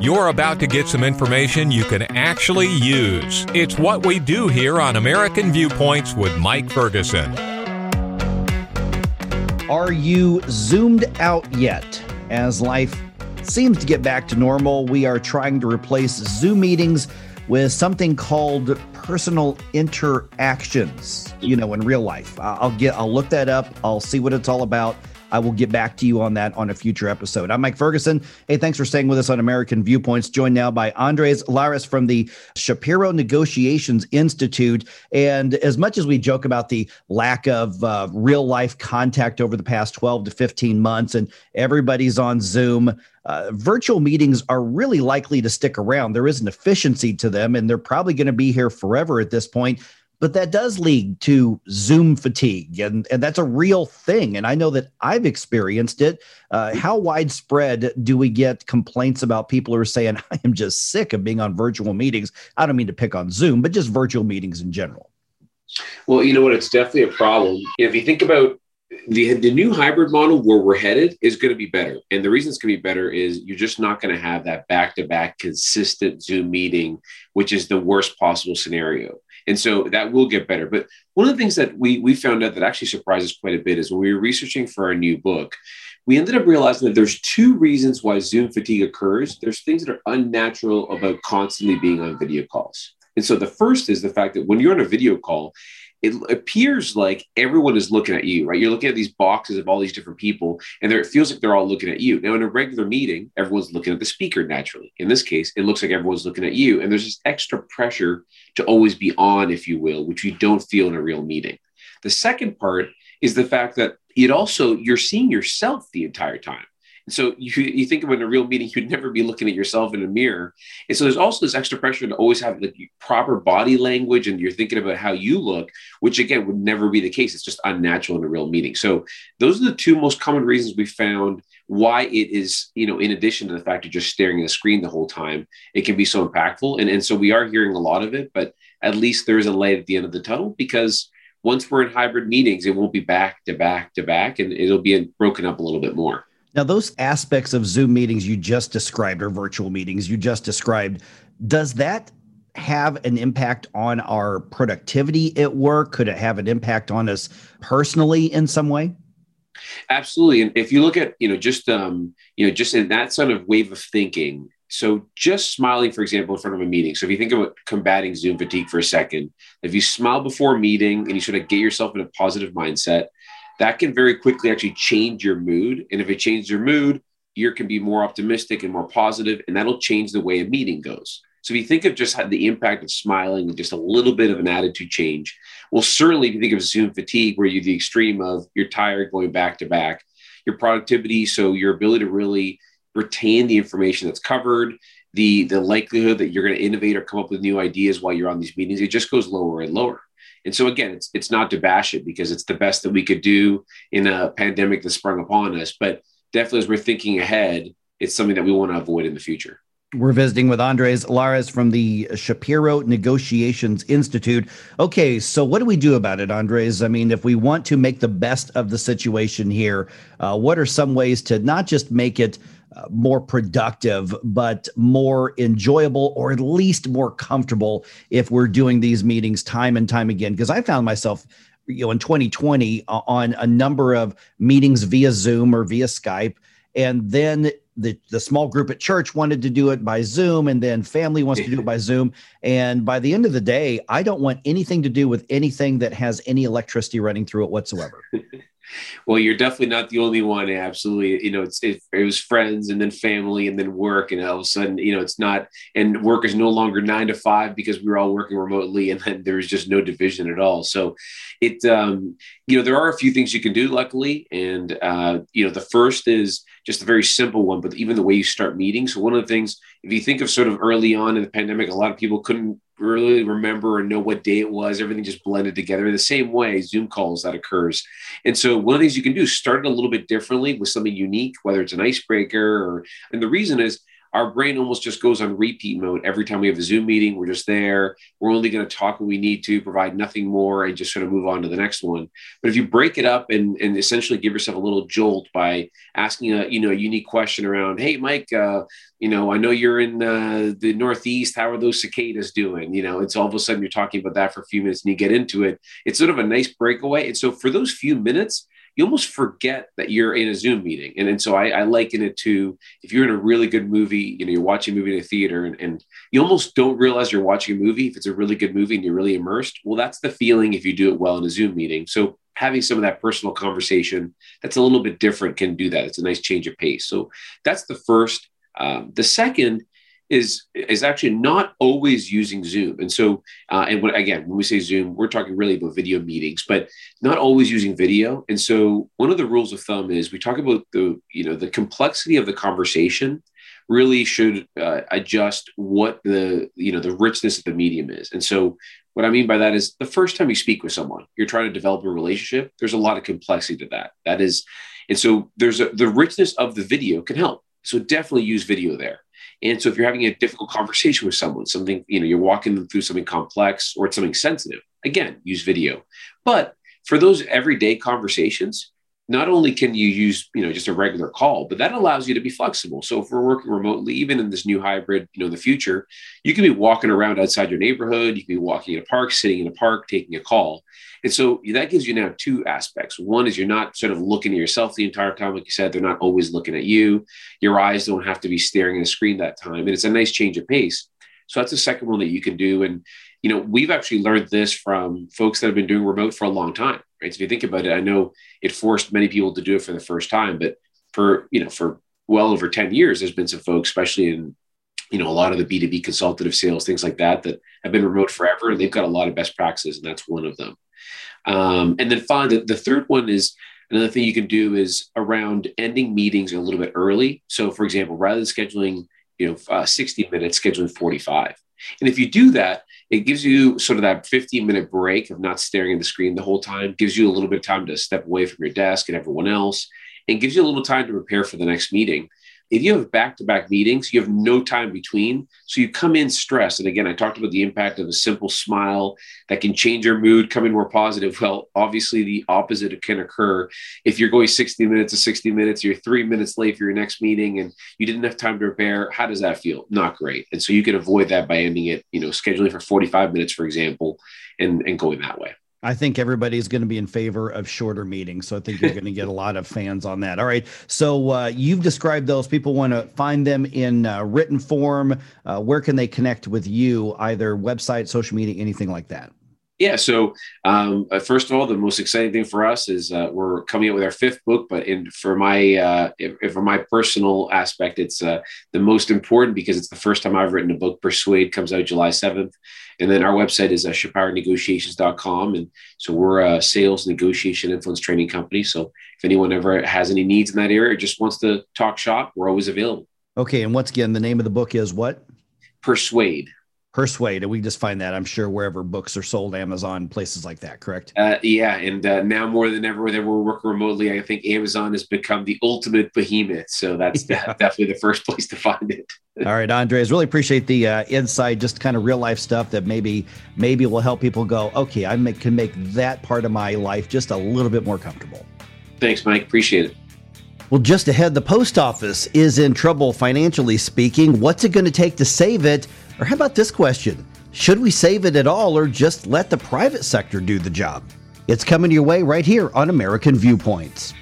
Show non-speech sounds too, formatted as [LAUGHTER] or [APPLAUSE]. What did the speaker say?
You're about to get some information you can actually use. It's what we do here on American Viewpoints with Mike Ferguson. Are you zoomed out yet? As life seems to get back to normal, we are trying to replace Zoom meetings with something called personal interactions, you know, in real life. I'll get I'll look that up. I'll see what it's all about. I will get back to you on that on a future episode. I'm Mike Ferguson. Hey, thanks for staying with us on American Viewpoints. Joined now by Andres Lares from the Shapiro Negotiations Institute. And as much as we joke about the lack of uh, real life contact over the past 12 to 15 months, and everybody's on Zoom, uh, virtual meetings are really likely to stick around. There is an efficiency to them, and they're probably going to be here forever at this point but that does lead to Zoom fatigue, and, and that's a real thing. And I know that I've experienced it. Uh, how widespread do we get complaints about people who are saying, I am just sick of being on virtual meetings? I don't mean to pick on Zoom, but just virtual meetings in general. Well, you know what? It's definitely a problem. If you think about the, the new hybrid model where we're headed is going to be better. And the reason it's going to be better is you're just not going to have that back to back consistent Zoom meeting, which is the worst possible scenario. And so that will get better. But one of the things that we, we found out that actually surprised us quite a bit is when we were researching for our new book, we ended up realizing that there's two reasons why Zoom fatigue occurs. There's things that are unnatural about constantly being on video calls. And so the first is the fact that when you're on a video call, it appears like everyone is looking at you, right? You're looking at these boxes of all these different people, and it feels like they're all looking at you. Now, in a regular meeting, everyone's looking at the speaker naturally. In this case, it looks like everyone's looking at you, and there's this extra pressure to always be on, if you will, which you don't feel in a real meeting. The second part is the fact that it also, you're seeing yourself the entire time. So you, you think of in a real meeting, you'd never be looking at yourself in a mirror. And so there's also this extra pressure to always have like proper body language and you're thinking about how you look, which again would never be the case. It's just unnatural in a real meeting. So those are the two most common reasons we found why it is, you know, in addition to the fact of just staring at a screen the whole time, it can be so impactful. And, and so we are hearing a lot of it, but at least there is a light at the end of the tunnel because once we're in hybrid meetings, it won't be back to back to back and it'll be broken up a little bit more. Now, those aspects of Zoom meetings you just described or virtual meetings you just described, does that have an impact on our productivity at work? Could it have an impact on us personally in some way? Absolutely. And if you look at, you know, just um, you know, just in that sort of wave of thinking, so just smiling, for example, in front of a meeting. So if you think about combating Zoom fatigue for a second, if you smile before a meeting and you sort of get yourself in a positive mindset, that can very quickly actually change your mood. And if it changes your mood, you can be more optimistic and more positive, and that'll change the way a meeting goes. So if you think of just the impact of smiling and just a little bit of an attitude change, well, certainly if you think of Zoom fatigue, where you're the extreme of you're tired going back to back, your productivity, so your ability to really retain the information that's covered, the the likelihood that you're going to innovate or come up with new ideas while you're on these meetings, it just goes lower and lower. And so again, it's it's not to bash it because it's the best that we could do in a pandemic that sprung upon us. But definitely, as we're thinking ahead, it's something that we want to avoid in the future. We're visiting with Andres Lares from the Shapiro Negotiations Institute. Okay, so what do we do about it, Andres? I mean, if we want to make the best of the situation here, uh, what are some ways to not just make it uh, more productive, but more enjoyable or at least more comfortable if we're doing these meetings time and time again. Because I found myself, you know, in 2020 uh, on a number of meetings via Zoom or via Skype. And then the, the small group at church wanted to do it by Zoom, and then family wants to do it by Zoom. And by the end of the day, I don't want anything to do with anything that has any electricity running through it whatsoever. [LAUGHS] well, you're definitely not the only one. Absolutely. You know, it's, it, it, was friends and then family and then work. And all of a sudden, you know, it's not, and work is no longer nine to five because we were all working remotely [LAUGHS] and then there's just no division at all. So it, um, you know, there are a few things you can do, luckily. And, uh, you know, the first is just a very simple one, but even the way you start meetings. So one of the things, if you think of sort of early on in the pandemic, a lot of people couldn't really remember or know what day it was. Everything just blended together in the same way, Zoom calls that occurs. And so one of the things you can do start it a little bit differently with something unique, whether it's an icebreaker or, and the reason is our brain almost just goes on repeat mode every time we have a Zoom meeting. We're just there. We're only going to talk when we need to, provide nothing more, and just sort of move on to the next one. But if you break it up and, and essentially give yourself a little jolt by asking a you know a unique question around, hey Mike, uh, you know I know you're in uh, the Northeast. How are those cicadas doing? You know, it's all of a sudden you're talking about that for a few minutes and you get into it. It's sort of a nice breakaway. And so for those few minutes, you almost forget that you're in a Zoom meeting. And, and so I, I, liken it to if you're in a really good movie, you know, you're watching a movie in a theater and, and you almost don't realize you're watching a movie if it's a really good movie and you're really immersed. Well, that's the feeling if you do it well in a Zoom meeting. So having some of that personal conversation that's a little bit different can do that. It's a nice change of pace. So that's the first. Um, the second is is actually not always using Zoom. And so, uh, and when, again, when we say Zoom, we're talking really about video meetings, but not always using video. And so, one of the rules of thumb is we talk about the you know the complexity of the conversation really should uh, adjust what the you know the richness of the medium is. And so, what I mean by that is the first time you speak with someone, you're trying to develop a relationship. There's a lot of complexity to that. That is, and so there's a, the richness of the video can help. So definitely use video there. And so if you're having a difficult conversation with someone, something, you know, you're walking them through something complex or it's something sensitive, again, use video. But for those everyday conversations, not only can you use you know just a regular call but that allows you to be flexible. So if we're working remotely even in this new hybrid you know in the future you can be walking around outside your neighborhood you can be walking in a park sitting in a park taking a call. And so that gives you now two aspects. One is you're not sort of looking at yourself the entire time. Like you said they're not always looking at you. Your eyes don't have to be staring at a screen that time and it's a nice change of pace. So that's the second one that you can do. And you know we've actually learned this from folks that have been doing remote for a long time right? So if you think about it, I know it forced many people to do it for the first time, but for you know for well over 10 years, there's been some folks, especially in you know a lot of the B2B consultative sales, things like that, that have been remote forever, and they've got a lot of best practices, and that's one of them. Um, and then finally, the, the third one is another thing you can do is around ending meetings a little bit early. So, for example, rather than scheduling you know uh, 60 minutes, scheduling 45. And if you do that, it gives you sort of that 15 minute break of not staring at the screen the whole time, gives you a little bit of time to step away from your desk and everyone else, and gives you a little time to prepare for the next meeting if you have back to back meetings, you have no time between. So you come in stressed. And again, I talked about the impact of a simple smile that can change your mood, come in more positive. Well, obviously, the opposite can occur. If you're going 60 minutes to 60 minutes, you're three minutes late for your next meeting and you didn't have time to prepare. How does that feel? Not great. And so you can avoid that by ending it, you know, scheduling for 45 minutes, for example, and, and going that way. I think everybody's going to be in favor of shorter meetings. So I think you're going to get a [LAUGHS] lot of fans on that. All right. So uh, you've described those. People want to find them in uh, written form. Uh, where can they connect with you? Either website, social media, anything like that? Yeah. So um, uh, first of all, the most exciting thing for us is uh, we're coming out with our fifth book. But in for my uh, if, for my personal aspect, it's uh, the most important because it's the first time I've written a book. Persuade comes out July seventh, and then our website is uh, ShapiroNegotiations.com. And so we're a sales negotiation influence training company. So if anyone ever has any needs in that area or just wants to talk shop, we're always available. Okay. And once again, the name of the book is what? Persuade. Persuade. And we just find that, I'm sure, wherever books are sold, Amazon, places like that, correct? Uh, yeah. And uh, now more than ever, whenever we're working remotely, I think Amazon has become the ultimate behemoth. So that's [LAUGHS] yeah. definitely the first place to find it. [LAUGHS] All right, Andres, really appreciate the uh, insight, just kind of real life stuff that maybe maybe will help people go, okay, I make, can make that part of my life just a little bit more comfortable. Thanks, Mike. Appreciate it. Well, just ahead, the post office is in trouble financially speaking. What's it going to take to save it? Or how about this question? Should we save it at all or just let the private sector do the job? It's coming your way right here on American Viewpoints.